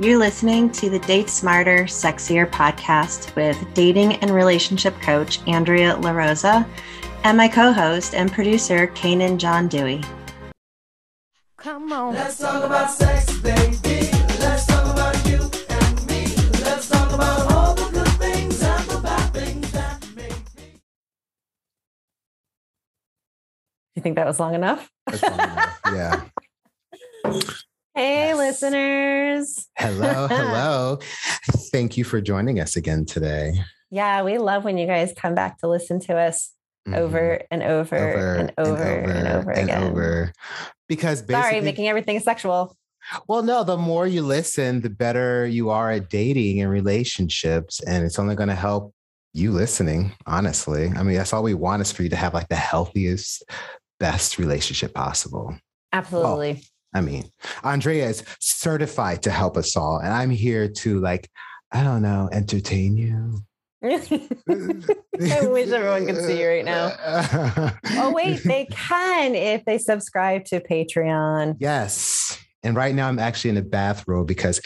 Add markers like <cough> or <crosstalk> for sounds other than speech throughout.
You're listening to the Date Smarter, Sexier podcast with dating and relationship coach Andrea LaRosa and my co host and producer, Canaan John Dewey. Come on. Let's talk about sex, baby. Let's talk about you and me. Let's talk about all the good things and the bad things that make me. You think that was long enough? That's long enough. Yeah. <laughs> Hey, Yes. listeners. Hello, hello. <laughs> Thank you for joining us again today. Yeah, we love when you guys come back to listen to us Mhm. over and over, and over and over, and again. over. Because basically, Sorry, making everything sexual. well, no, the more you listen, the better you are at dating and relationships. And it's only going to help you listening, honestly. I mean, that's all we want is for you to have like the healthiest, best relationship possible. Absolutely. I mean, Andrea is certified to help us all. And I'm here to like, I don't know, entertain you. <laughs> I wish everyone could see you right now. <laughs> oh, wait, they can if they subscribe to Patreon. yes. And right now I'm actually in a bathrobe because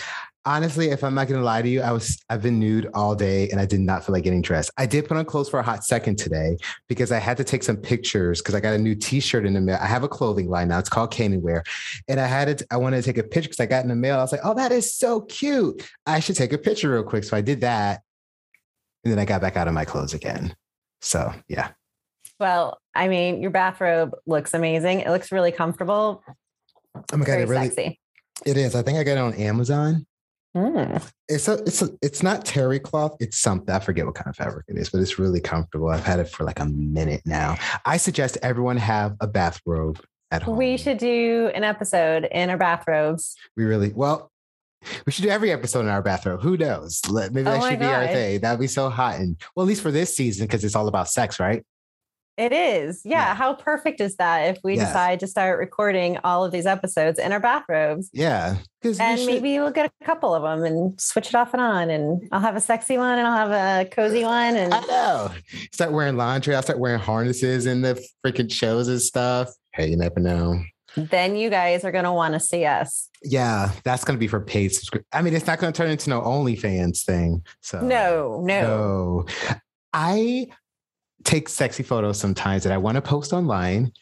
honestly, if I'm not gonna lie to you, I was I've been nude all day and I did not feel like getting dressed. I did put on clothes for a hot second today because I had to take some pictures because I got a new t-shirt in the mail. I have a clothing line now. It's called Wear. And I had it, I wanted to take a picture because I got in the mail. I was like, oh, that is so cute. I should take a picture real quick. So I did that. And then I got back out of my clothes again. So yeah. Well, I mean, your bathrobe looks amazing. It looks really comfortable, Oh my god, very it really sexy. it is. I think I got it on Amazon. Mm. It's a, it's a, it's not terry cloth. It's something I forget what kind of fabric it is, but it's really comfortable. I've had it for like a minute now. I suggest everyone have a bathrobe at home. We should do an episode in our bathrobes. We really well. We should do every episode in our bathrobe. Who knows? Maybe Oh that my should be our thing. That'd be so hot. And well, at least for this season, because it's all about sex, right? It is. Yeah. Yeah. How perfect is that if we Yes. decide to start recording all of these episodes in our bathrobes? Yeah. And maybe we'll get a couple of them and switch it off and on. And I'll have a sexy one and I'll have a cozy one. And I know. Start wearing laundry. I'll start wearing harnesses in the freaking shows and stuff. Hey, you never know. then you guys are going to want to see us. Yeah, that's gonna be for paid subscription. I mean, it's not gonna turn into no OnlyFans thing. So No, no. no. I take sexy photos sometimes that I want to post online.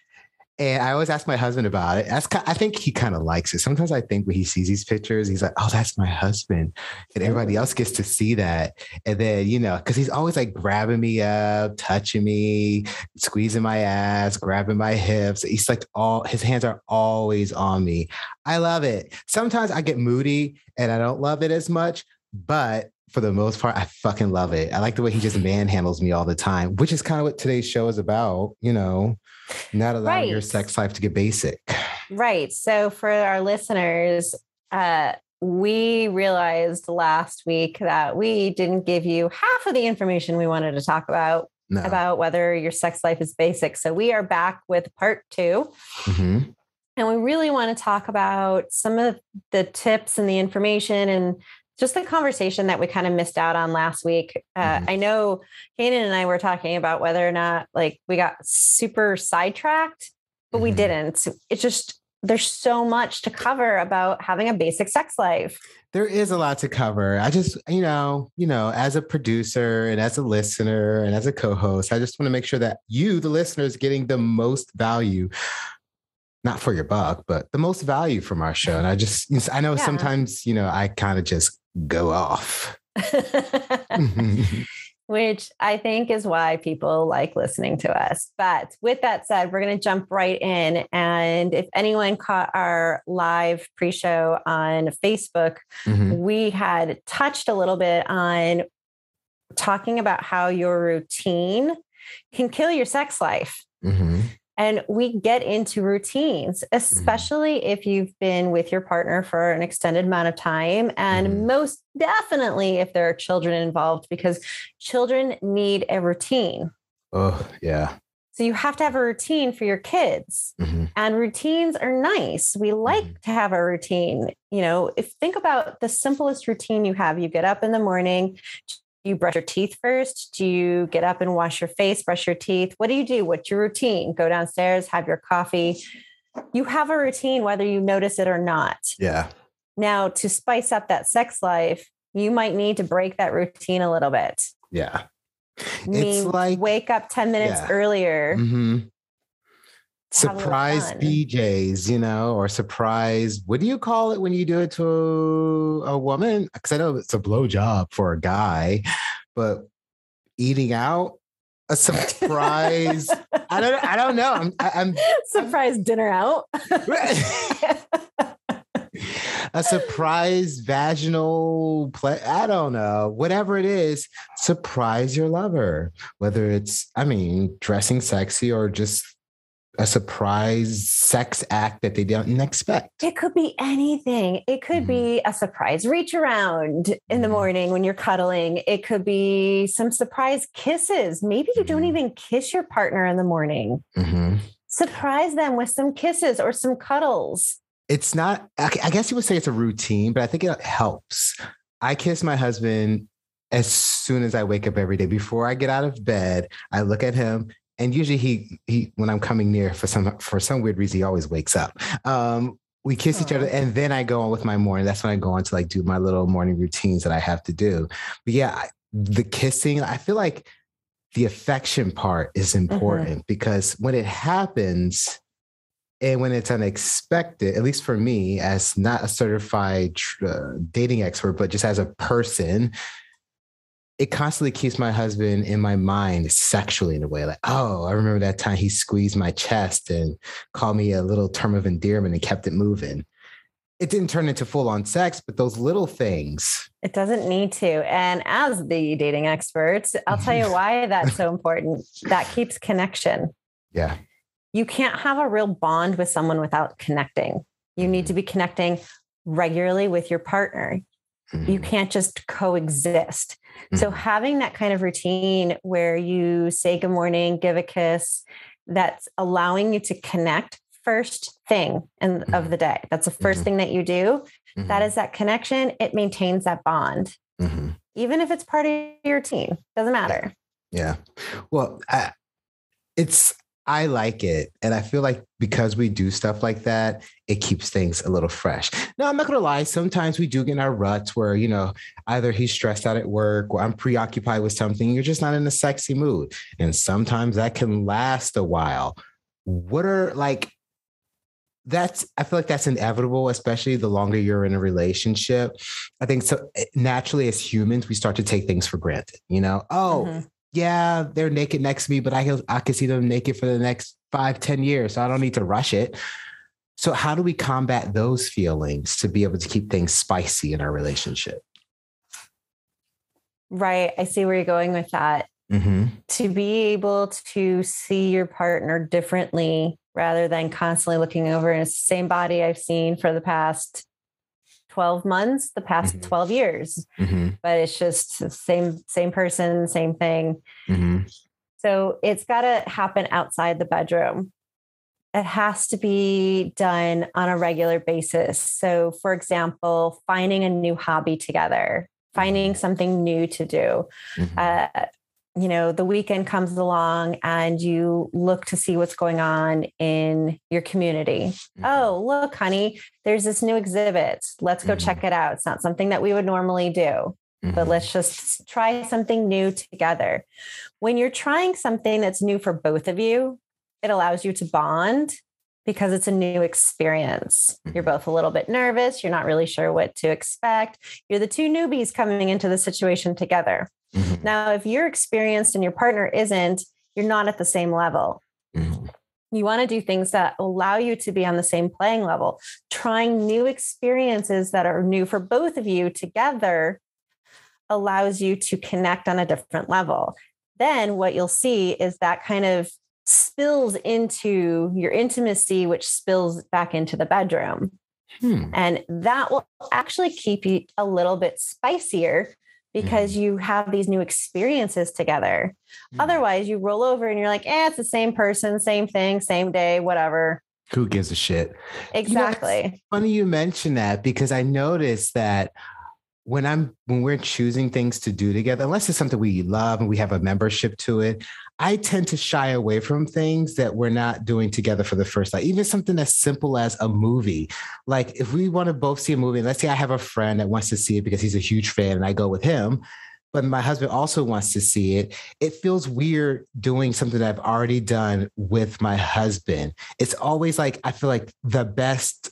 And I always ask my husband about it. That's I think he kind of likes it. Sometimes I think when he sees these pictures, he's like, "Oh, that's my husband," and everybody else gets to see that. And then you know, because he's always like grabbing me up, touching me, squeezing my ass, grabbing my hips. He's like all his hands are always on me. I love it. Sometimes I get moody and I don't love it as much, but for the most part, I fucking love it. I like the way he just manhandles me all the time, which is kind of what today's show is about, you know, not allowing your sex life to get basic. Right. So for our listeners, uh, we realized last week that we didn't give you half of the information we wanted to talk about No. about whether your sex life is basic. So we are back with part two. Mhm. And we really want to talk about some of the tips and the information and just the conversation that we kind of missed out on last week. Uh, Mhm. I know Canaan and I were talking about whether or not like we got super sidetracked, but we Mhm. didn't. It's just there's so much to cover about having a basic sex life. There is a lot to cover. I just, you know, you know, as a producer and as a listener and as a co-host, I just want to make sure that you, the listener, is getting the most value, not for your buck, but the most value from our show. And I just, I know Yeah. sometimes, you know, I kind of just go off. <laughs> which I think is why people like listening to us. But with that said, we're going to jump right in. And if anyone caught our live pre show on Facebook, Mhm. we had touched a little bit on talking about how your routine can kill your sex life. Mhm. And we get into routines, especially if you've been with your partner for an extended amount of time. And Mhm. most definitely if there are children involved, because children need a routine. Oh, yeah. So you have to have a routine for your kids. Mhm. And routines are nice. We like to have a routine. You know, if think about the simplest routine you have, you get up in the morning, you brush your teeth first? Do you get up and wash your face, brush your teeth? What do you do? What's your routine? Go downstairs, have your coffee. You have a routine whether you notice it or not. Yeah. Now, to spice up that sex life, you might need to break that routine a little bit. Yeah. Mean like- wake up 10 minutes Yeah. earlier. hmm to have a little Surprise. BJs, you know, or surprise. What do you call it when you do it to a woman? Because I know it's a blow job for a guy, but eating out, a surprise. I don't. I don't know. I'm. I'm <laughs> Surprise dinner out. <laughs> a surprise vaginal play. I don't know. Whatever it is, surprise your lover. Whether it's, I mean, dressing sexy or just a surprise sex act that they didn't expect. It could be anything. It could Mhm. be a surprise reach around in the Mhm. morning when you're cuddling. It could be some surprise kisses. Maybe you don't Mhm. even kiss your partner in the morning. Mhm. Surprise them with some kisses or some cuddles. It's not, I guess you would say it's a routine, but I think it helps. I kiss my husband as soon as I wake up every day. Before I get out of bed, I look at him and usually he he when I'm coming near for some for some weird reason he always wakes up. Um, we kiss each other and then I go on with my morning. That's when I go on to like do my little morning routines that I have to do. But yeah, the kissing, I feel like the affection part is important because when it happens and when it's unexpected, at least for me, as not a certified uh, dating expert, but just as a person, it constantly keeps my husband in my mind sexually in a way like, oh, I remember that time he squeezed my chest and called me a little term of endearment and kept it moving. It didn't turn into full on sex, but those little things. It doesn't need to. And as the dating experts I'll tell you <laughs> why that's so important. That keeps connection. Yeah. You can't have a real bond with someone without connecting. You need mm-hmm. to be connecting regularly with your partner. You can't just coexist. So, Mhm. having that kind of routine where you say good morning, give a kiss, that's allowing you to connect first thing in, of the day. That's the 1st Mhm. thing that you do. That is that connection. It maintains that bond, even if it's part of your team. Doesn't matter. Yeah. Well, I, it's I like it, and I feel like because we do stuff like that, it keeps things a little fresh. Now, I'm not gonna lie. Sometimes we do get in our ruts where you know either he's stressed out at work or I'm preoccupied with something. You're just not in a sexy mood, and sometimes that can last a while. What are like? That's I feel like that's inevitable, especially the longer you're in a relationship. I think so. eh, Naturally, as humans, we start to take things for granted. You know, oh, Mhm. Yeah, they're naked next to me, but I can I can see them naked for the next five, ten years. So I don't need to rush it. So how do we combat those feelings to be able to keep things spicy in our relationship? Right. I see where you're going with that. Mm-hmm. To be able to see your partner differently rather than constantly looking over in the same body I've seen for the past 12 months, the past Mhm. 12 years. Mm-hmm. But it's just same, same person, same thing. Mm-hmm. So it's got to happen outside the bedroom. It has to be done on a regular basis. So, for example, finding a new hobby together, finding something new to do. Mm-hmm. Uh, you know, the weekend comes along and you look to see what's going on in your community. Mm-hmm. Oh, look, honey, there's this new exhibit. Let's go Mhm. check it out. It's not something that we would normally do Mm-hmm. but let's just try something new together. When you're trying something that's new for both of you, it allows you to bond because it's a new experience. You're Mhm. both a little bit nervous. You're not really sure what to expect. You're the two newbies coming into the situation together. Mhm. Now, if you're experienced and your partner isn't, you're not at the same level. Mhm. You want to do things that allow you to be on the same playing level. Trying new experiences that are new for both of you together allows you to connect on a different level. Then what you'll see is that kind of spills into your intimacy, which spills back into the bedroom. Hmm. And that will actually keep you a little bit spicier because you have these new experiences together. Hmm. Otherwise, you roll over and you're like, eh, it's the same person, same thing, same day, whatever. Who gives a shit? Exactly. Funny you mention that because I noticed that when I'm when we're choosing things to do together, unless it's something we love and we have a membership to it, I tend to shy away from things that we're not doing together for the first time. Even something as simple as a movie. Like if we want to both see a movie, let's say I have a friend that wants to see it because he's a huge fan and I go with him, but my husband also wants to see it. It feels weird doing something that I've already done with my husband. It's always like I feel like the best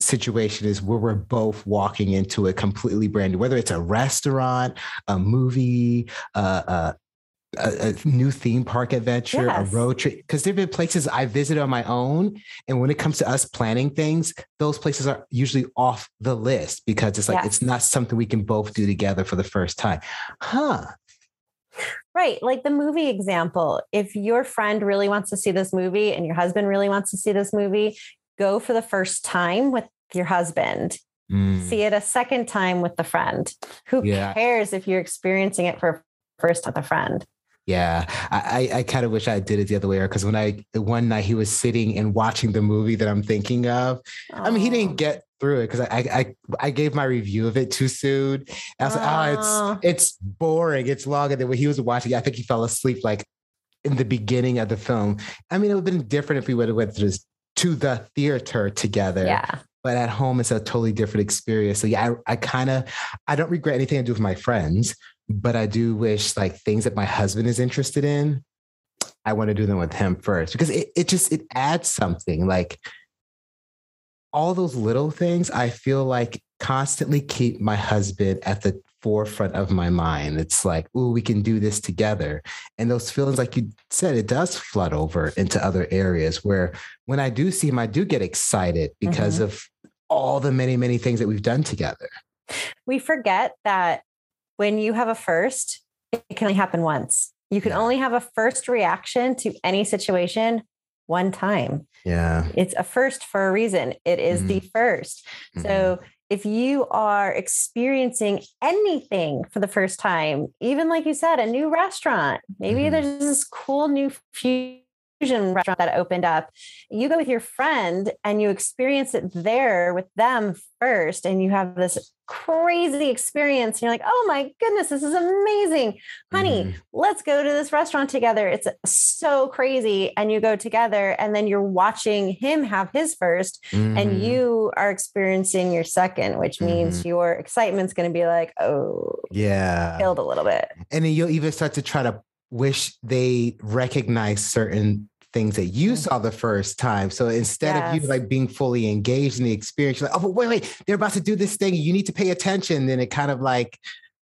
situation is where we're both walking into a completely brand new, whether it's a restaurant, a movie, uh, uh, a, a new theme park adventure, Yes. a road trip. Because there've been places I visited on my own, and when it comes to us planning things, those places are usually off the list because it's like Yes. it's not something we can both do together for the first time. Huh? Right. Like the movie example. If your friend really wants to see this movie and your husband really wants to see this movie, go for the first time with your husband. Mm, See it a second time with the friend. Who Yeah. cares if you're experiencing it for first with a friend? Yeah, I, I, kind of wish I did it the other way because when I one night he was sitting and watching the movie that I'm thinking of, I mean, he didn't get through it because I, I I gave my review of it too soon. I was like, Oh. it's it's boring. It's longer than when he was watching, I think he fell asleep like in the beginning of the film. I mean, it would have been different if we would have went to this to the theater together. Yeah. But at home, it's a totally different experience. So yeah, I, I kind of I don't regret anything I do with my friends, but I do wish like things that my husband is interested in. I want to do them with him first because it, it just it adds something like all those little things I feel like constantly keep my husband at the forefront of my mind. It's like, oh, we can do this together. And those feelings, like you said, it does flood over into other areas where when I do see him, I do get excited because mm-hmm. of all the many, many things that we've done together. We forget that when you have a first, it can only happen once. You can Yeah. only have a first reaction to any situation one time. Yeah. It's a first for a reason. It is the first. Mm-hmm. So if you are experiencing anything for the first time, even like you said, a new restaurant, maybe Mhm. there's this cool new fusion restaurant that opened up. You go with your friend and you experience it there with them first, and you have this crazy experience. And you're like, oh my goodness, this is amazing. Honey, Mhm. let's go to this restaurant together. It's so crazy. And you go together, and then you're watching him have his first Mhm. and you are experiencing your second, which means your excitement's going to be like, oh, yeah. killed a little bit. And then you'll even start to try to wish they recognize certain things that you saw the first time. So instead of you like being fully engaged in the experience, you're like, oh, wait, wait, they're about to do this thing. You need to pay attention. Then it kind of like,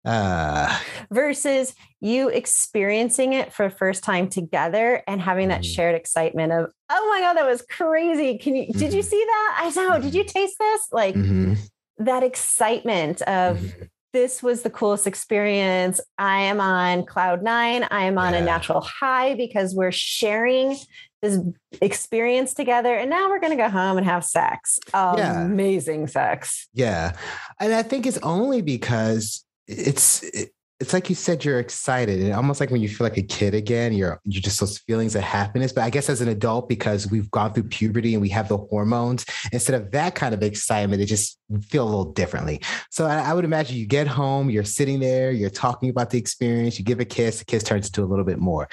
uh, Versus you experiencing it for the first time together and having that Mhm. shared excitement of, oh my God, that was crazy. Can you, did you Mhm. see that? I know. Did you taste this? Like mhm, that excitement of. This was the coolest experience. I am on cloud nine. I am on a natural high because we're sharing this experience together. And now we're going to go home and have sex. Yeah. Amazing sex. Yeah. And I think it's only because it's it- it's like you said, you're excited. And almost like when you feel like a kid again, you're you're just those feelings of happiness. But I guess as an adult, because we've gone through puberty and we have the hormones, instead of that kind of excitement, it just feel a little differently. So I, I would imagine you get home, you're sitting there, you're talking about the experience, you give a kiss, the kiss turns into a little bit more.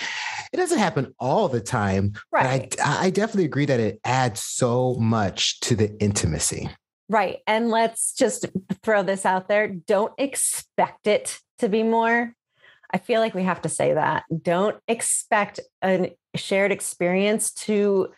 It doesn't happen all the time, Right. but I, I definitely agree that it adds so much to the intimacy. Right. And let's just throw this out there. Don't expect it to be more. I feel like we have to say that. Don't expect a shared experience to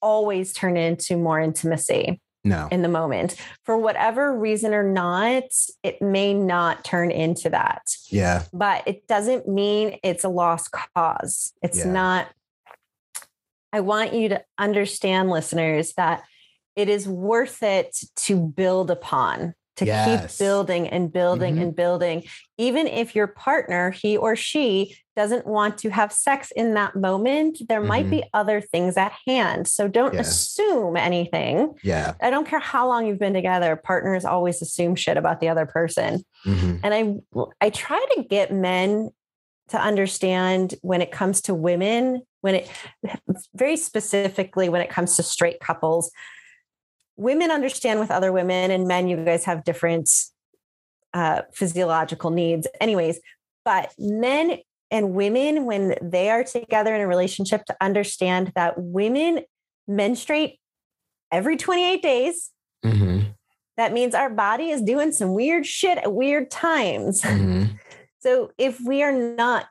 always turn into more intimacy No. in the moment. For whatever reason or not, it may not turn into that. Yeah. But it doesn't mean it's a lost cause. It's Yeah. not. I want you to understand, listeners, that it is worth it to build upon, to Yes. keep building and building Mhm. and building. Even if your partner, he or she, doesn't want to have sex in that moment, there might Mhm. be other things at hand. So don't Yeah. assume anything. Yeah. I don't care how long you've been together, partners always assume shit about the other person. Mhm. And I I try to get men to understand when it comes to women, when it <laughs> very specifically when it comes to straight couples, women understand with other women and men, you guys have different uh, physiological needs, anyways. But men and women, when they are together in a relationship, to understand that women menstruate every 28 days. Mhm, That means our body is doing some weird shit at weird times. mhm. <laughs> So if we are not,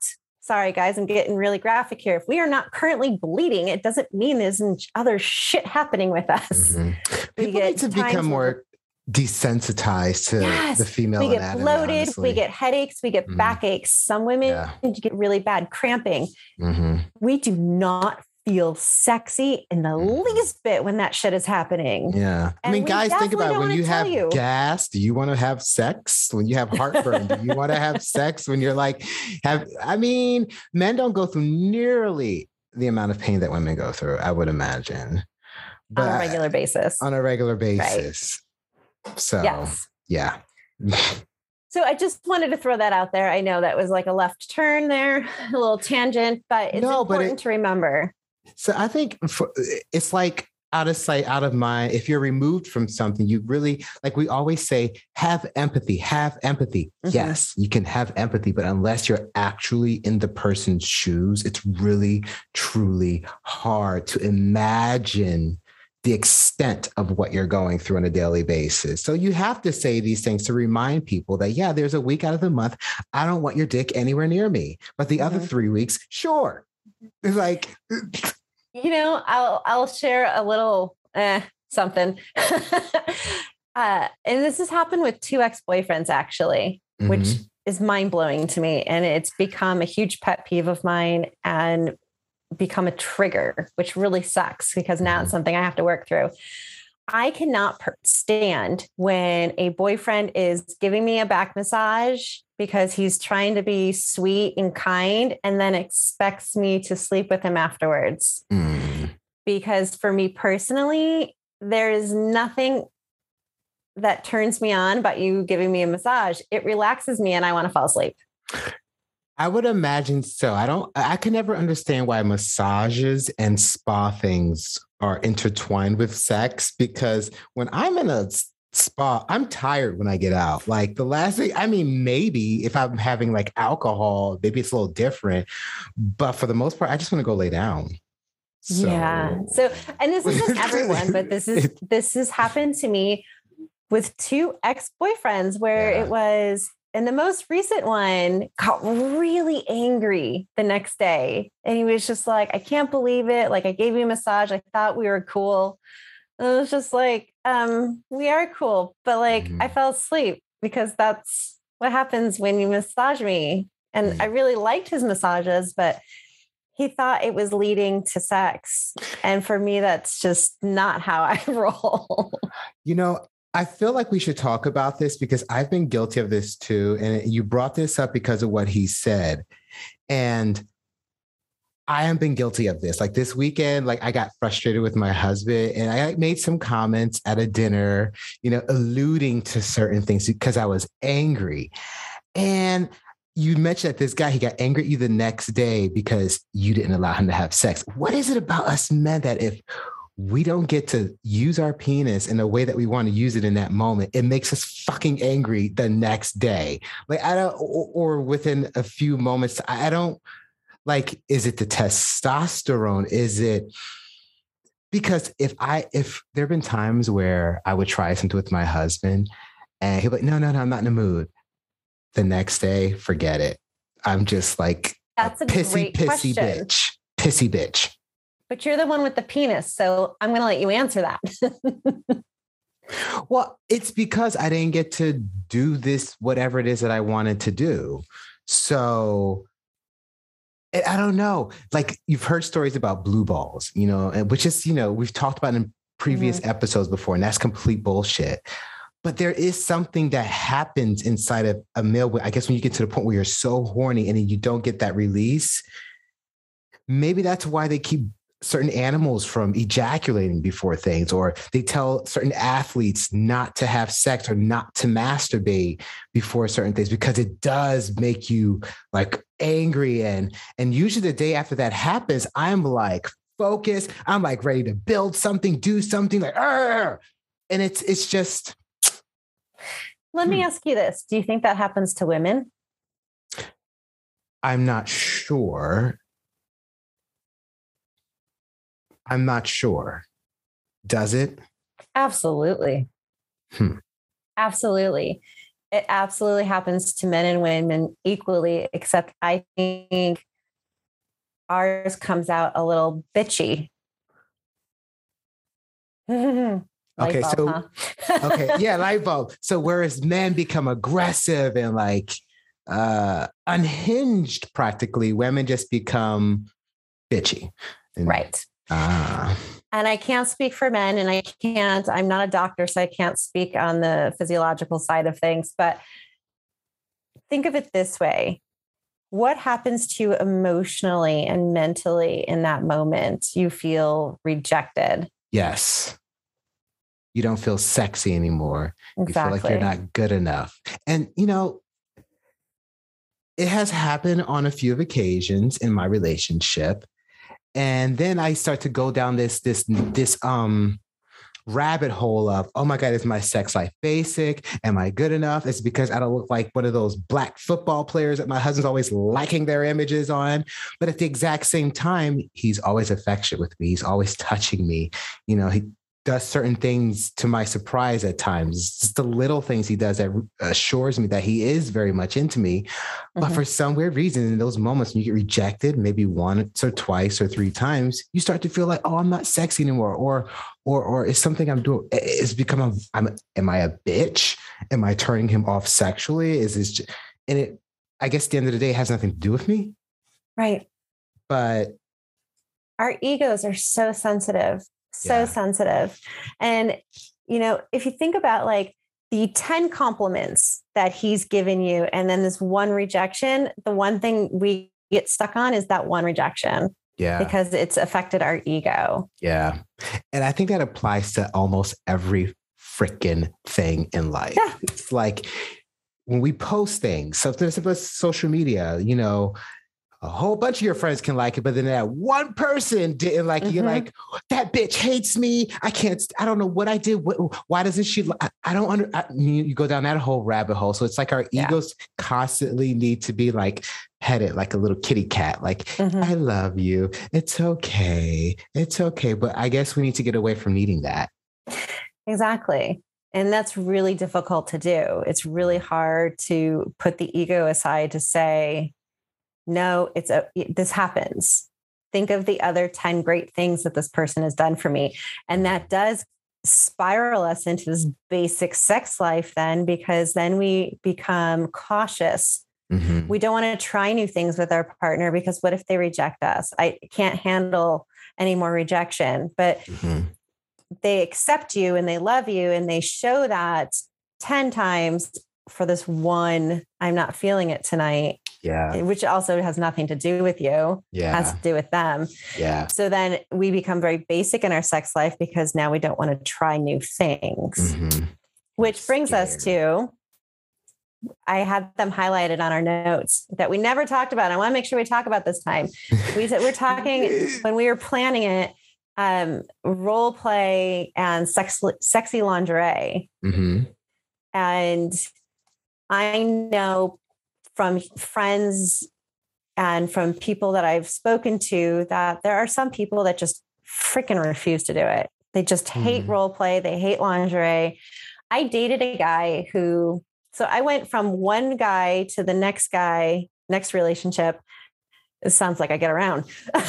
sorry guys, I'm getting really graphic here. If we are not currently bleeding, it doesn't mean there's other shit happening with us. Mhm. <laughs> We People get need to become more desensitized to Yes, the female we get anatomy, bloated, we get headaches, we get Mhm. backaches. Some women Yeah. get really bad cramping. Mhm. We do not feel sexy in the Mhm. least bit when that shit is happening. Yeah. I mean, guys, think about it. when you have you. gas, do you want to have sex? When you have heartburn, do you want to have <laughs> sex? When you're like, have, I mean, men don't go through nearly the amount of pain that women go through, I would imagine. But on a regular basis. on a regular basis. So, yes. yeah. So I just wanted to throw that out there. I know that was like a left turn there, <laughs> a little tangent, but it's No, but important it- to remember. So I think for, it's like out of sight, out of mind. If you're removed from something, you really, like we always say, have empathy, have empathy. Mhm. Yes, you can have empathy, but unless you're actually in the person's shoes, it's really, truly hard to imagine the extent of what you're going through on a daily basis. So you have to say these things to remind people that, yeah, there's a week out of the month. I don't want your dick anywhere near me. But the other Mhm. three weeks, sure. It's like, You know, I'll I'll share a little eh, something. <laughs> uh, and this has happened with two ex-boyfriends actually, which Mhm. is mind-blowing to me. And it's become a huge pet peeve of mine and become a trigger, which really sucks because now it's something I have to work through. I cannot stand when a boyfriend is giving me a back massage because he's trying to be sweet and kind and then expects me to sleep with him afterwards. Mm. Because for me personally, there is nothing that turns me on about you giving me a massage. It relaxes me and I want to fall asleep. I would imagine so. I don't, I can never understand why massages and spa things are intertwined with sex because when I'm in a spa, I'm tired when I get out. Like the last thing, I mean, maybe if I'm having like alcohol, maybe it's a little different. But for the most part, I just want to go lay down. So, Yeah. So, and this isn't everyone, but this is <laughs> this has happened to me with two ex-boyfriends where Yeah. it was and the most recent one got really angry the next day. And he was just like, I can't believe it. Like I gave you a massage. I thought we were cool. And it was just like, um, we are cool, but like I Mhm. fell asleep because that's what happens when you massage me. And Mhm. I really liked his massages, but he thought it was leading to sex. And for me, that's just not how <laughs> I roll. You know, I feel like we should talk about this because I've been guilty of this too. And you brought this up because of what he said. And I have been guilty of this. Like this weekend, like I got frustrated with my husband and I made some comments at a dinner, you know, alluding to certain things because I was angry. And you mentioned that this guy, he got angry at you the next day because you didn't allow him to have sex. What is it about us men that if we don't get to use our penis in a way that we want to use it in that moment, it makes us fucking angry the next day. Like I don't, or, or within a few moments, I don't like. Is it the testosterone? Is it because if I if there have been times where I would try something with my husband, and he'll be like, "No, no, no, I'm not in the mood." The next day, forget it. I'm just like That's a pissy, pissy question. bitch, pissy bitch. But you're the one with the penis. So I'm going to let you answer that. <laughs> Well, it's because I didn't get to do this, whatever it is that I wanted to do. So I don't know. Like you've heard stories about blue balls, you know, and which is, you know, we've talked about in previous mm-hmm. episodes before, and that's complete bullshit. But there is something that happens inside of a male. I guess when you get to the point where you're so horny and then you don't get that release, maybe that's why they keep certain animals from ejaculating before things, or they tell certain athletes not to have sex or not to masturbate before certain things because it does make you like angry. And and usually the day after that happens, I'm like focused. I'm like ready to build something, do something like, "Arr!" and it's it's just let me Hmm. ask you this Do you think that happens to women? I'm not sure. I'm not sure. Does it? Absolutely. Hmm. Absolutely. It absolutely happens to men and women equally, except I think ours comes out a little bitchy. <laughs> Okay, bulb, so- huh? <laughs> okay yeah light bulb so whereas men become aggressive and like uh unhinged practically women just become bitchy And- right. Ah And I can't speak for men, and I can't, I'm not a doctor, so I can't speak on the physiological side of things. But think of it this way what happens to you emotionally and mentally in that moment? You feel rejected. yes you don't feel sexy anymore exactly. you feel like you're not good enough and you know it has happened on a few occasions in my relationship and then i start to go down this this this um rabbit hole of oh my god is my sex life basic? Am i good enough? It's because i don't look like one of those black football players that my husband's always liking their images on? But at the exact same time he's always affectionate with me. He's always touching me. You know he does certain things to my surprise at times. It's just the little things he does that assures me that he is very much into me. But Mhm. for some weird reason, in those moments when you get rejected, maybe once or twice or three times, you start to feel like, oh, I'm not sexy anymore, or or or is something I'm doing? It's become a. I'm. Am I a bitch? Am I turning him off sexually? Is this? Just, and it. I guess at the end of the day, it has nothing to do with me. right. But Our egos are so sensitive, so Yeah. sensitive. And, you know, if you think about like the 10 compliments that he's given you, and then this one rejection, the one thing we get stuck on is that one rejection yeah, because it's affected our ego. Yeah. And I think that applies to almost every freaking thing in life. Yeah. It's like when we post things, so if there's a social media, you know, a whole bunch of your friends can like it, but then that one person didn't like it. You're Mhm. like, that bitch hates me. I can't, I don't know what I did. What, why doesn't she? I, I don't under, I, you, you go down that whole rabbit hole. So it's like our Yeah. egos constantly need to be like petted like a little kitty cat. Like, Mhm. I love you. It's okay. It's okay. But I guess we need to get away from needing that. Exactly. And that's really difficult to do. It's really hard to put the ego aside to say, no, it's a, this happens. Think of the other 10 great things that this person has done for me. And that does spiral us into this basic sex life, then, because then we become cautious. Mhm. We don't want to try new things with our partner because what if they reject us? I can't handle any more rejection. But Mhm. they accept you and they love you and they show that 10 times for this one i'm not feeling it tonight Yeah. which also has nothing to do with you Yeah. has to do with them Yeah. so then we become very basic in our sex life because now we don't want to try new things Mhm. which brings us to I had them highlighted on our notes that we never talked about. I want to make sure we talk about this time. We said we're talking <laughs> when we were planning it, um, role play and sex, sexy lingerie. Mhm. And I know from friends and from people that I've spoken to that there are some people that just freaking refuse to do it. They just hate Mhm. role play, they hate lingerie. I dated a guy who, so I went from one guy to the next guy, next relationship. It sounds like I get around. <laughs>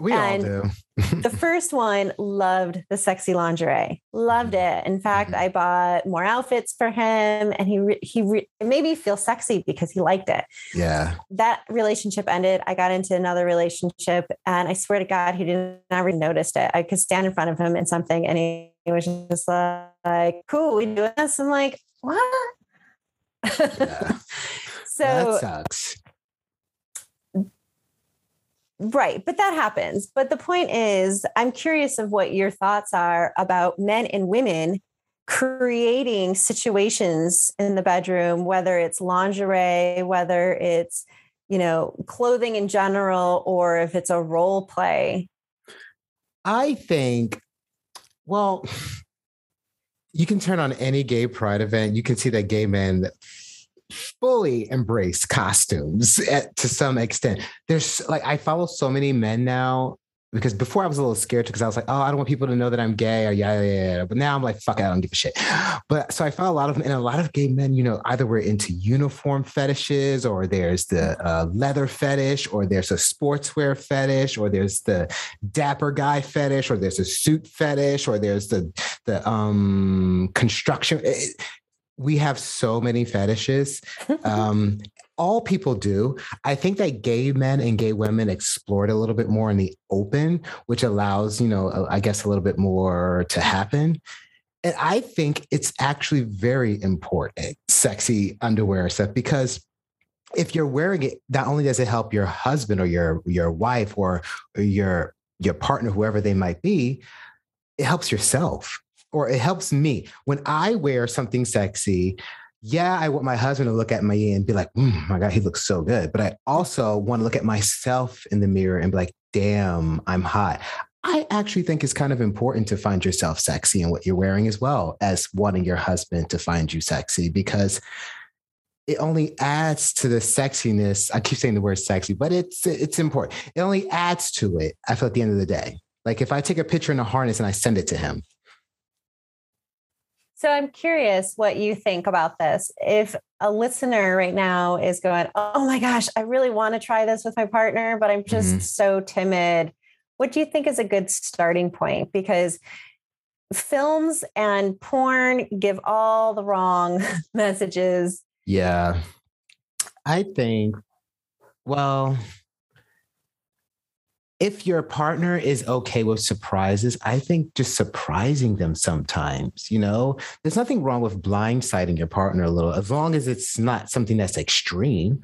We all do. the <laughs> first one loved the sexy lingerie loved it in fact Mhm. i bought more outfits for him and he re- he re- made me feel sexy because he liked it yeah. that relationship ended i got into another relationship and i swear to god he did not ever noticed it i could stand in front of him in something and he, he was just like cool we doing this i'm like what Yeah. <laughs> so that sucks. Right. But that happens. But the point is, I'm curious of what your thoughts are about men and women creating situations in the bedroom, whether it's lingerie, whether it's, you know, clothing in general, or if it's a role play. I think, well, you can turn on any gay pride event. You can see that gay men fully embrace costumes at, to some extent. There's like I follow so many men now because before I was a little scared because I was like, oh, I don't want people to know that I'm gay or yeah, yeah, yeah. But now I'm like, fuck it, I don't give a shit. But so I found a lot of them, and a lot of gay men, you know, either we're into uniform fetishes or there's the uh, leather fetish or there's a sportswear fetish or there's the dapper guy fetish or there's a suit fetish or there's the the um construction. It- we have so many fetishes. Um, all people do. I think that gay men and gay women explore it a little bit more in the open, which allows, you know, I guess a little bit more to happen. And I think it's actually very important, sexy underwear stuff, because if you're wearing it, not only does it help your husband or your your wife or, or your your partner, whoever they might be, it helps yourself or it helps me when I wear something sexy. Yeah, I want my husband to look at me and be like, mm, my God, he looks so good. But I also want to look at myself in the mirror and be like, damn, I'm hot. I actually think it's kind of important to find yourself sexy in what you're wearing as well as wanting your husband to find you sexy because it only adds to the sexiness. I keep saying the word sexy, but it's it's important. It only adds to it. I feel at the end of the day. Like if I take a picture in a harness and I send it to him, So I'm curious what you think about this. If a listener right now is going, Oh my gosh, I really want to try this with my partner, but I'm just Mhm. so timid. What do you think is a good starting point? Because films and porn give all the wrong <laughs> messages. Yeah. I think, well, if your partner is okay with surprises, I think just surprising them sometimes, you know, there's nothing wrong with blindsiding your partner a little, as long as it's not something that's extreme.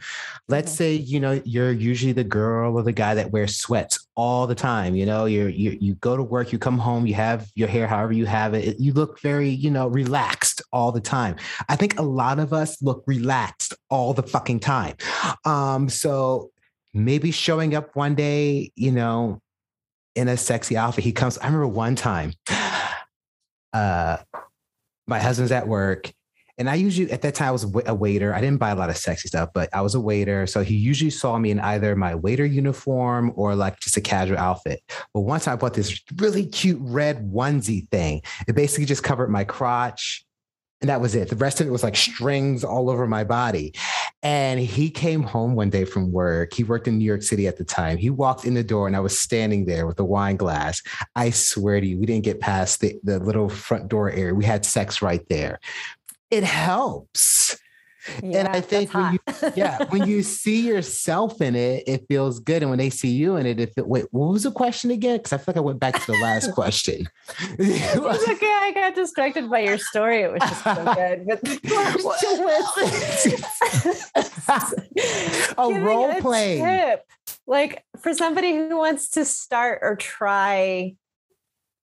Let's Mhm. say, you know, you're usually the girl or the guy that wears sweats all the time. You know, you're, you, you go to work, you come home, you have your hair, however you have it, it- you look very, you know, relaxed all the time. I think a lot of us look relaxed all the fucking time. Um, so maybe showing up one day, you know, in a sexy outfit. He comes. I remember one time, <gasps> uh, my husband's at work, and I usually at that time I was a waiter. I didn't buy a lot of sexy stuff, but I was a waiter, so he usually saw me in either my waiter uniform or like just a casual outfit. But once I bought this really cute red onesie thing, it basically just covered my crotch. And that was it. The rest of it was like strings all over my body. And he came home one day from work. He worked in New York City at the time. He walked in the door and I was standing there with a wine glass. I swear to you, we didn't get past the, the little front door area. We had sex right there. It helps. Yeah, I think when you- Yeah. <laughs> when you see yourself in it, it feels good. And when they see you in it, if it wait, what was the question again? Because I feel like I went back to the last question. <laughs> <laughs> It's okay. I got distracted by your story. It was just so good. But Oh, Giving role a playing. tip, Like for somebody who wants to start or try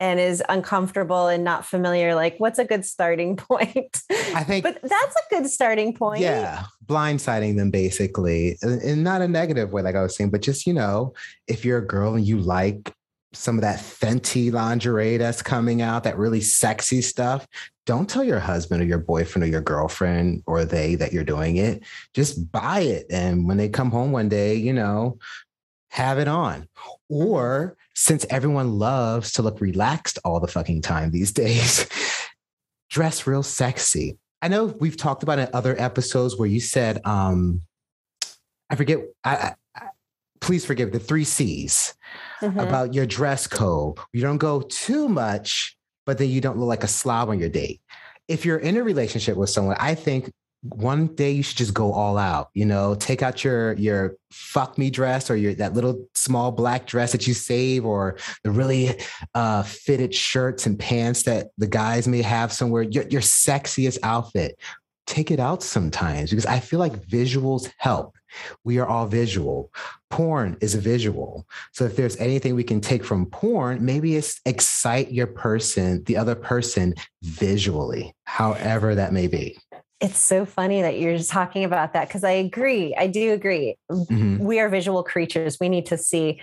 and is uncomfortable and not familiar, like what's a good starting <laughs> point? I think but that's a good starting point. Yeah, blindsiding them basically, and not a negative way, like I was saying, but just you know, if you're a girl and you like some of that Fenty lingerie that's coming out, that really sexy stuff, don't tell your husband or your boyfriend or your girlfriend or they that you're doing it. Just buy it, and when they come home one day, you know, have it on. Or since everyone loves to look relaxed all the fucking time these days, <laughs> dress real sexy. I know we've talked about it in other episodes where you said, um, I forget, I, I, please forgive the three C's Mhm. about your dress code. You don't go too much, but then you don't look like a slob on your date. If you're in a relationship with someone, I think one day you should just go all out. You know, take out your your fuck me dress or your that little small black dress that you save, or the really uh, fitted shirts and pants that the guys may have somewhere. Your your sexiest outfit. Take it out sometimes because I feel like visuals help. We are all visual. Porn is a visual. So if there's anything we can take from porn, maybe it's excite your person, the other person visually, however that may be. It's so funny that you're just talking about that because I agree. I do agree. Mhm. We are visual creatures. We need to see.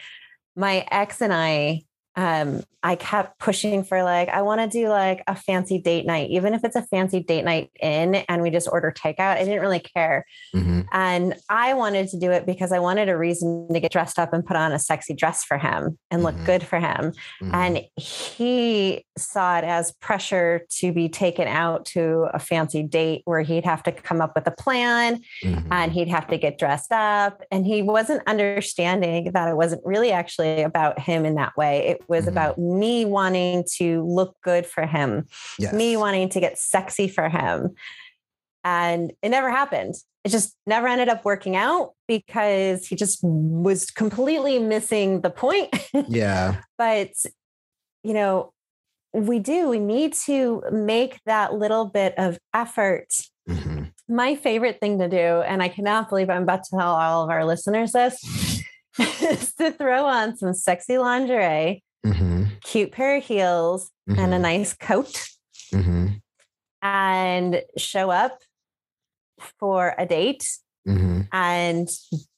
My ex and I, um, I kept pushing for like, I want to do like a fancy date night, even if it's a fancy date night in and we just order takeout. I didn't really care. Mhm. And I wanted to do it because I wanted a reason to get dressed up and put on a sexy dress for him and look Mhm. good for him. Mhm. And he saw it as pressure to be taken out to a fancy date where he'd have to come up with a plan Mhm. and he'd have to get dressed up. And he wasn't understanding that it wasn't really actually about him in that way. It was Mhm. about me wanting to look good for him, Yes. me wanting to get sexy for him. And it never happened. It just never ended up working out because he just was completely missing the point. Yeah. <laughs> but you know we do we need to make that little bit of effort Mhm. my favorite thing to do and i cannot believe i'm about to tell all of our listeners this <laughs> is to throw on some sexy lingerie Mhm. cute pair of heels and a Mhm. nice coat Mhm. and show up for a date Mhm. and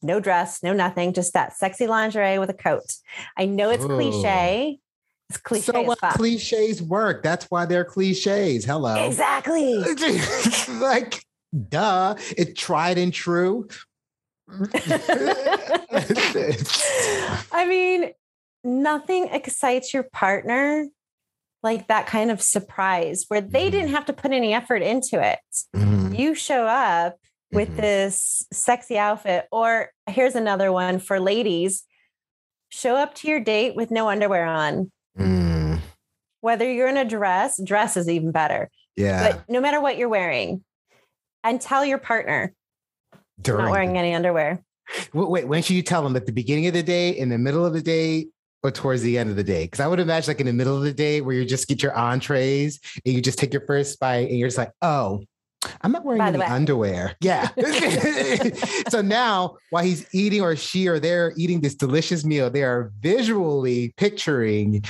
no dress, no nothing, just that sexy lingerie with a coat. I know it's Ooh. cliche. It's cliche. So what cliches work? That's why they're cliches. Hello. Exactly. <laughs> like, duh. It's tried and true. <laughs> <laughs> I mean, nothing excites your partner like that kind of surprise where they didn't have to put any effort into it. Mhm. You show up with Mhm. this sexy outfit, or here's another one for ladies show up to your date with no underwear on. Mm. Whether you're in a dress, dress is even better, Yeah. but no matter what you're wearing, and tell your partner, During not wearing any underwear. Wait, wait, when should you tell them? At the beginning of the day, in the middle of the day, or towards the end of the day? Because I would imagine like in the middle of the day where you just get your entrees and you just take your first bite and you're just like, oh, I'm not wearing By any underwear. Yeah. <laughs> <laughs> so now while he's eating or she or they're eating this delicious meal, they are visually picturing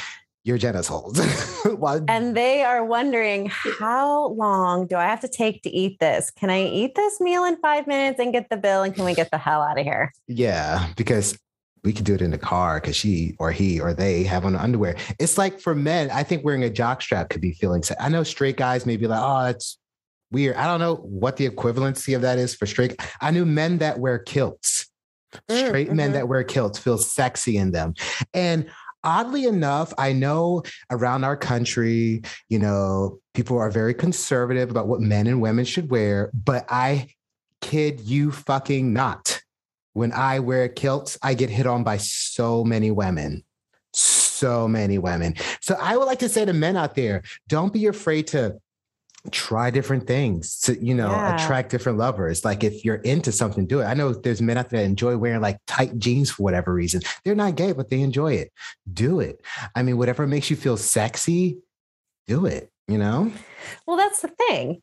your genitals. <laughs> While- And they are wondering, how long do I have to take to eat this? Can I eat this meal in five minutes and get the bill? And can we get the hell out of here? Yeah, because we could do it in the car because she or he or they have on underwear. It's like for men, I think wearing a jock strap could be feeling. I know straight guys may be like, oh, that's weird. I don't know what the equivalency of that is for straight. I knew men that wear kilts. Mm, Straight men mhm. that wear kilts feel sexy in them. And oddly enough, I know around our country, you know, people are very conservative about what men and women should wear, but I kid you fucking not. When I wear kilts, I get hit on by so many women. So many women. So I would like to say to men out there, don't be afraid to try different things to, you know, Yeah. attract different lovers. Like if you're into something, do it. I know there's men out there that enjoy wearing like tight jeans for whatever reason. They're not gay, but they enjoy it. Do it. I mean, whatever makes you feel sexy, do it, you know? Well, that's the thing.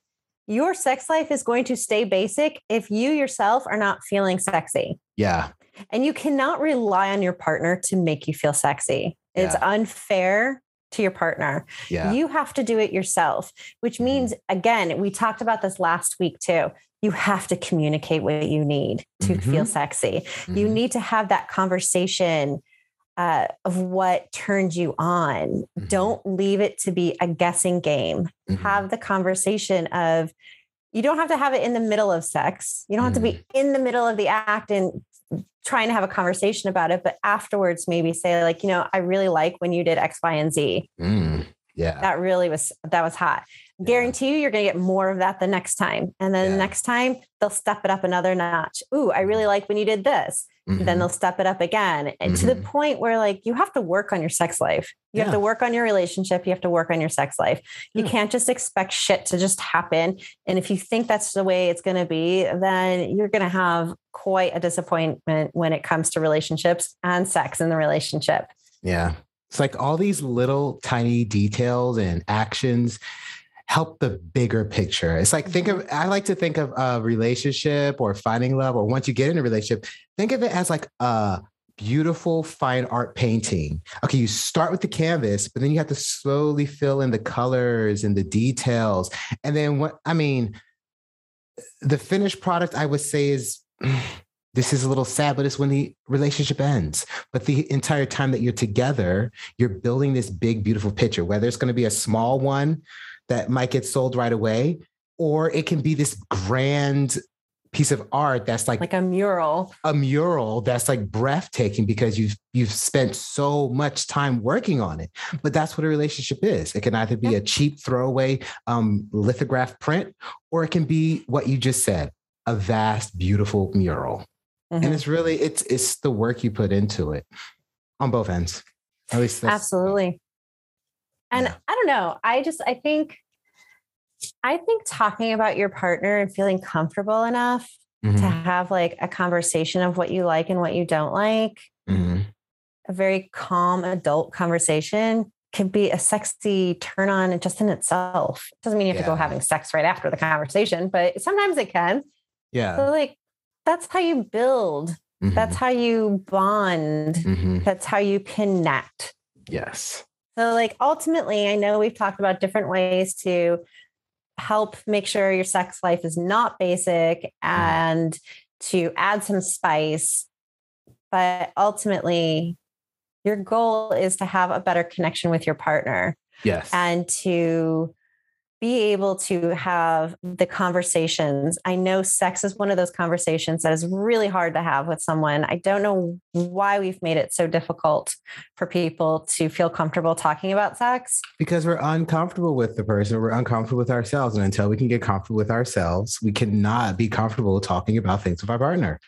Your sex life is going to stay basic if you yourself are not feeling sexy. Yeah. And you cannot rely on your partner to make you feel sexy. It's Yeah. unfair to your partner. Yeah. You have to do it yourself, which Mhm. means, again, we talked about this last week too. You have to communicate what you need to feel Mhm. sexy. You Mhm. need to have that conversation uh, of what turns you on. Mhm. Don't leave it to be a guessing game. Mhm. Have the conversation of, you don't have to have it in the middle of sex. You don't have to be Mm-hmm. in the middle of the act and trying to have a conversation about it, but afterwards, maybe say, like, you know, I really like when you did X, Y, and Z. Mm. Yeah. That really was, that was hot. Yeah. Guarantee you, you're going to get more of that the next time. And then Yeah. the next time, they'll step it up another notch. Ooh, I really like when you did this then Mhm. they'll step it up again and to the Mhm. point where like you have to work on your sex life you have to work on your relationship you have to work on your sex life you can't just expect shit to just happen and if you think that's the way it's going to be then you're going to have quite a disappointment when it comes to relationships and sex in the relationship Yeah. It's like all these little tiny details and actions help the bigger picture. It's like think of mm-hmm. I like to think of a relationship or finding love or once you get in a relationship, think of it as like a beautiful fine art painting. Okay, you start with the canvas, but then you have to slowly fill in the colors and the details. And then what I mean the finished product I would say is this is a little sad, but it's when the relationship ends. But the entire time that you're together, you're building this big, beautiful picture, whether it's going to be a small one that might get sold right away, or it can be this grand piece of art that's like, Like a mural. a mural that's like breathtaking because you've you've spent so much time working on it. But that's what a relationship is. It can either be a cheap throwaway um, lithograph print, or it can be what you just said, a vast, beautiful mural. Mhm. And it's really it's it's the work you put into it on both ends. At least Absolutely. And Yeah. I don't know. I just I think I think talking about your partner and feeling comfortable enough to Mhm, have like a conversation of what you like and what you don't like, mhm. a very calm adult conversation can be a sexy turn on just in itself. Doesn't mean you have to go having sex right after the conversation, but sometimes it can. Yeah. So like that's how you build. mhm, That's how you bond. mhm. That's how you connect. Yes. So, like, ultimately, I know we've talked about different ways to help make sure your sex life is not basic and to add some spice. But ultimately, your goal is to have a better connection with your partner Yes. and to be able to have the conversations. I know sex is one of those conversations that is really hard to have with someone. I don't know why we've made it so difficult for people to feel comfortable talking about sex. because we're uncomfortable with the person, we're uncomfortable with ourselves. And until we can get comfortable with ourselves, we cannot be comfortable talking about things with our partner.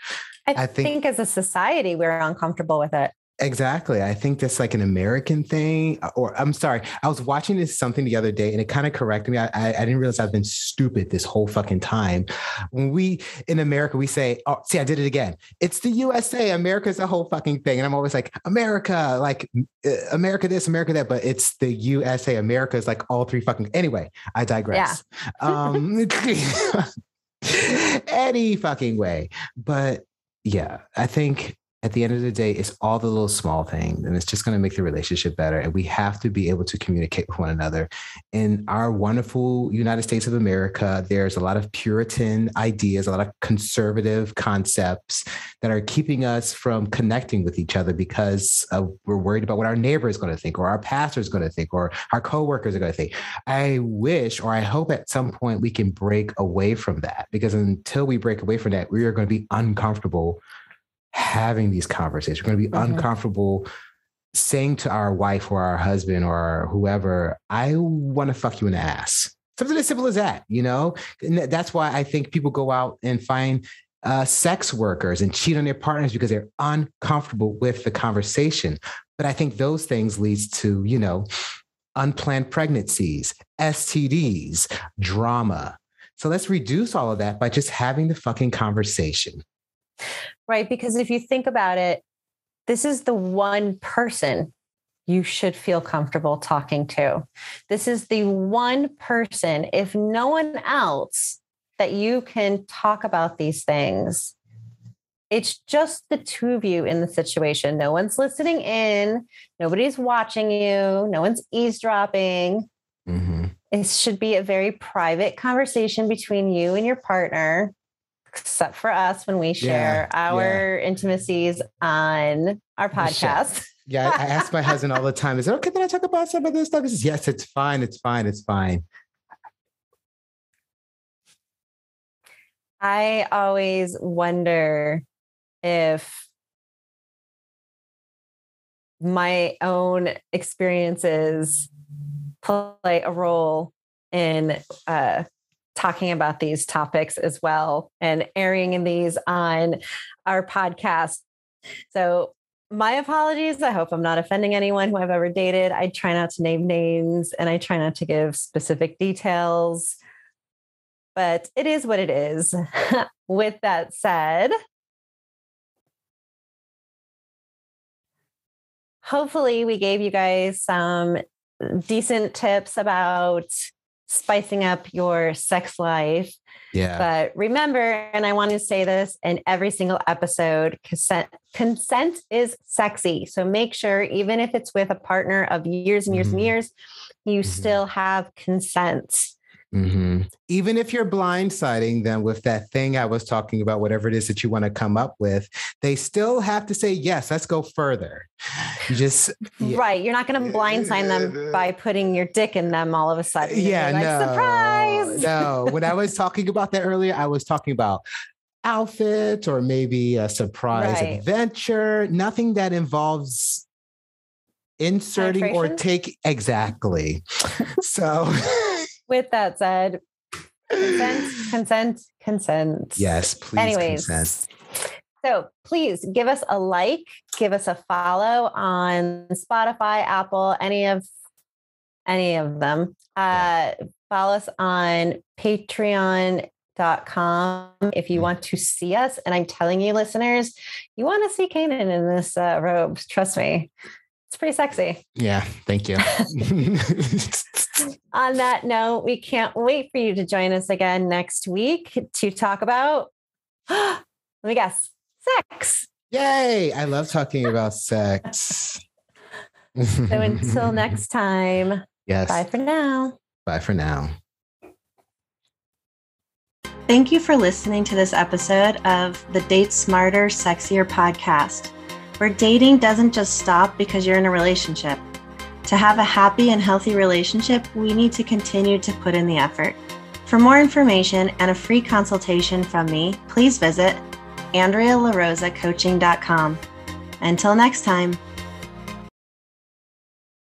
I, I think- think, as a society, we're uncomfortable with it. Exactly. I think that's like an American thing. Or I'm sorry, I was watching this something the other day and it kind of corrected me. I, I, I didn't realize I've been stupid this whole fucking time. When we in America, we say, oh, see, I did it again. It's the USA. America's a whole fucking thing. And I'm always like, America, like uh, America this, America that, but it's the USA. America is like all three fucking. Anyway, I digress. <laughs> Um, <laughs> any fucking way. But yeah, I think at the end of the day, it's all the little small things, and it's just going to make the relationship better. And we have to be able to communicate with one another. In our wonderful United States of America, there's a lot of Puritan ideas, a lot of conservative concepts that are keeping us from connecting with each other because uh, we're worried about what our neighbor is going to think, or our pastor is going to think, or our coworkers are going to think. I wish, or I hope at some point we can break away from that because until we break away from that, we are going to be uncomfortable having these conversations. We're going to be Mhm. uncomfortable saying to our wife or our husband or whoever, I want to fuck you in the ass. Something as simple as that, you know? And that's why I think people go out and find uh, sex workers and cheat on their partners because they're uncomfortable with the conversation. But I think those things leads to, you know, unplanned pregnancies, STDs, drama. So let's reduce all of that by just having the fucking conversation. Right? Because if you think about it, this is the one person you should feel comfortable talking to. This is the one person, if no one else, that you can talk about these things. It's just the two of you in the situation. No one's listening in, nobody's watching you, no one's eavesdropping. Mm-hmm. It should be a very private conversation between you and your partner, except for us when we share our intimacies on our podcast. Yeah, I, I ask my <laughs> husband all the time, is it okay that I talk about some of this stuff? He says, yes, it's fine. It's fine. It's fine. I always wonder if my own experiences play a role in uh, talking about these topics as well and airing in these on our podcast. So, my apologies. I hope I'm not offending anyone who I've ever dated. I try not to name names and I try not to give specific details, but it is what it is. <laughs> With that said, hopefully, we gave you guys some decent tips about spicing up your sex life. Yeah. But remember, and I want to say this in every single episode, consent consent is sexy. So make sure, even if it's with a partner of years and years and Mhm. years, you Mhm. still have consent. Mhm. Even if you're blindsiding them with that thing I was talking about, whatever it is that you want to come up with, they still have to say, yes, let's go further. You just, yeah. Right. You're not going to blindside them by putting your dick in them all of a sudden. You're Yeah, like, no, surprise. no. When I was talking about that earlier, I was talking about outfit or maybe a surprise Right. adventure. Nothing that involves inserting or take exactly. so, <laughs> With that said, consent, <sighs> consent, consent. yes, please Anyways, consent. so please give us a like, give us a follow on Spotify, Apple, any of any of them. Uh, follow us on patreon.com if you want to see us. And I'm telling you, listeners, you want to see Canaan in this uh, robe. Trust me. It's pretty sexy. Yeah, thank you. <laughs> On that note, we can't wait for you to join us again next week to talk about, <gasps> let me guess, sex. Yay! I love talking about sex. <laughs> So until next time, yes. bye for now. Bye for now. Thank you for listening to this episode of the Date Smarter, Sexier podcast, where dating doesn't just stop because you're in a relationship. To have a happy and healthy relationship, we need to continue to put in the effort. For more information and a free consultation from me, please visit AndreaLaRosaCoaching.com. Until next time.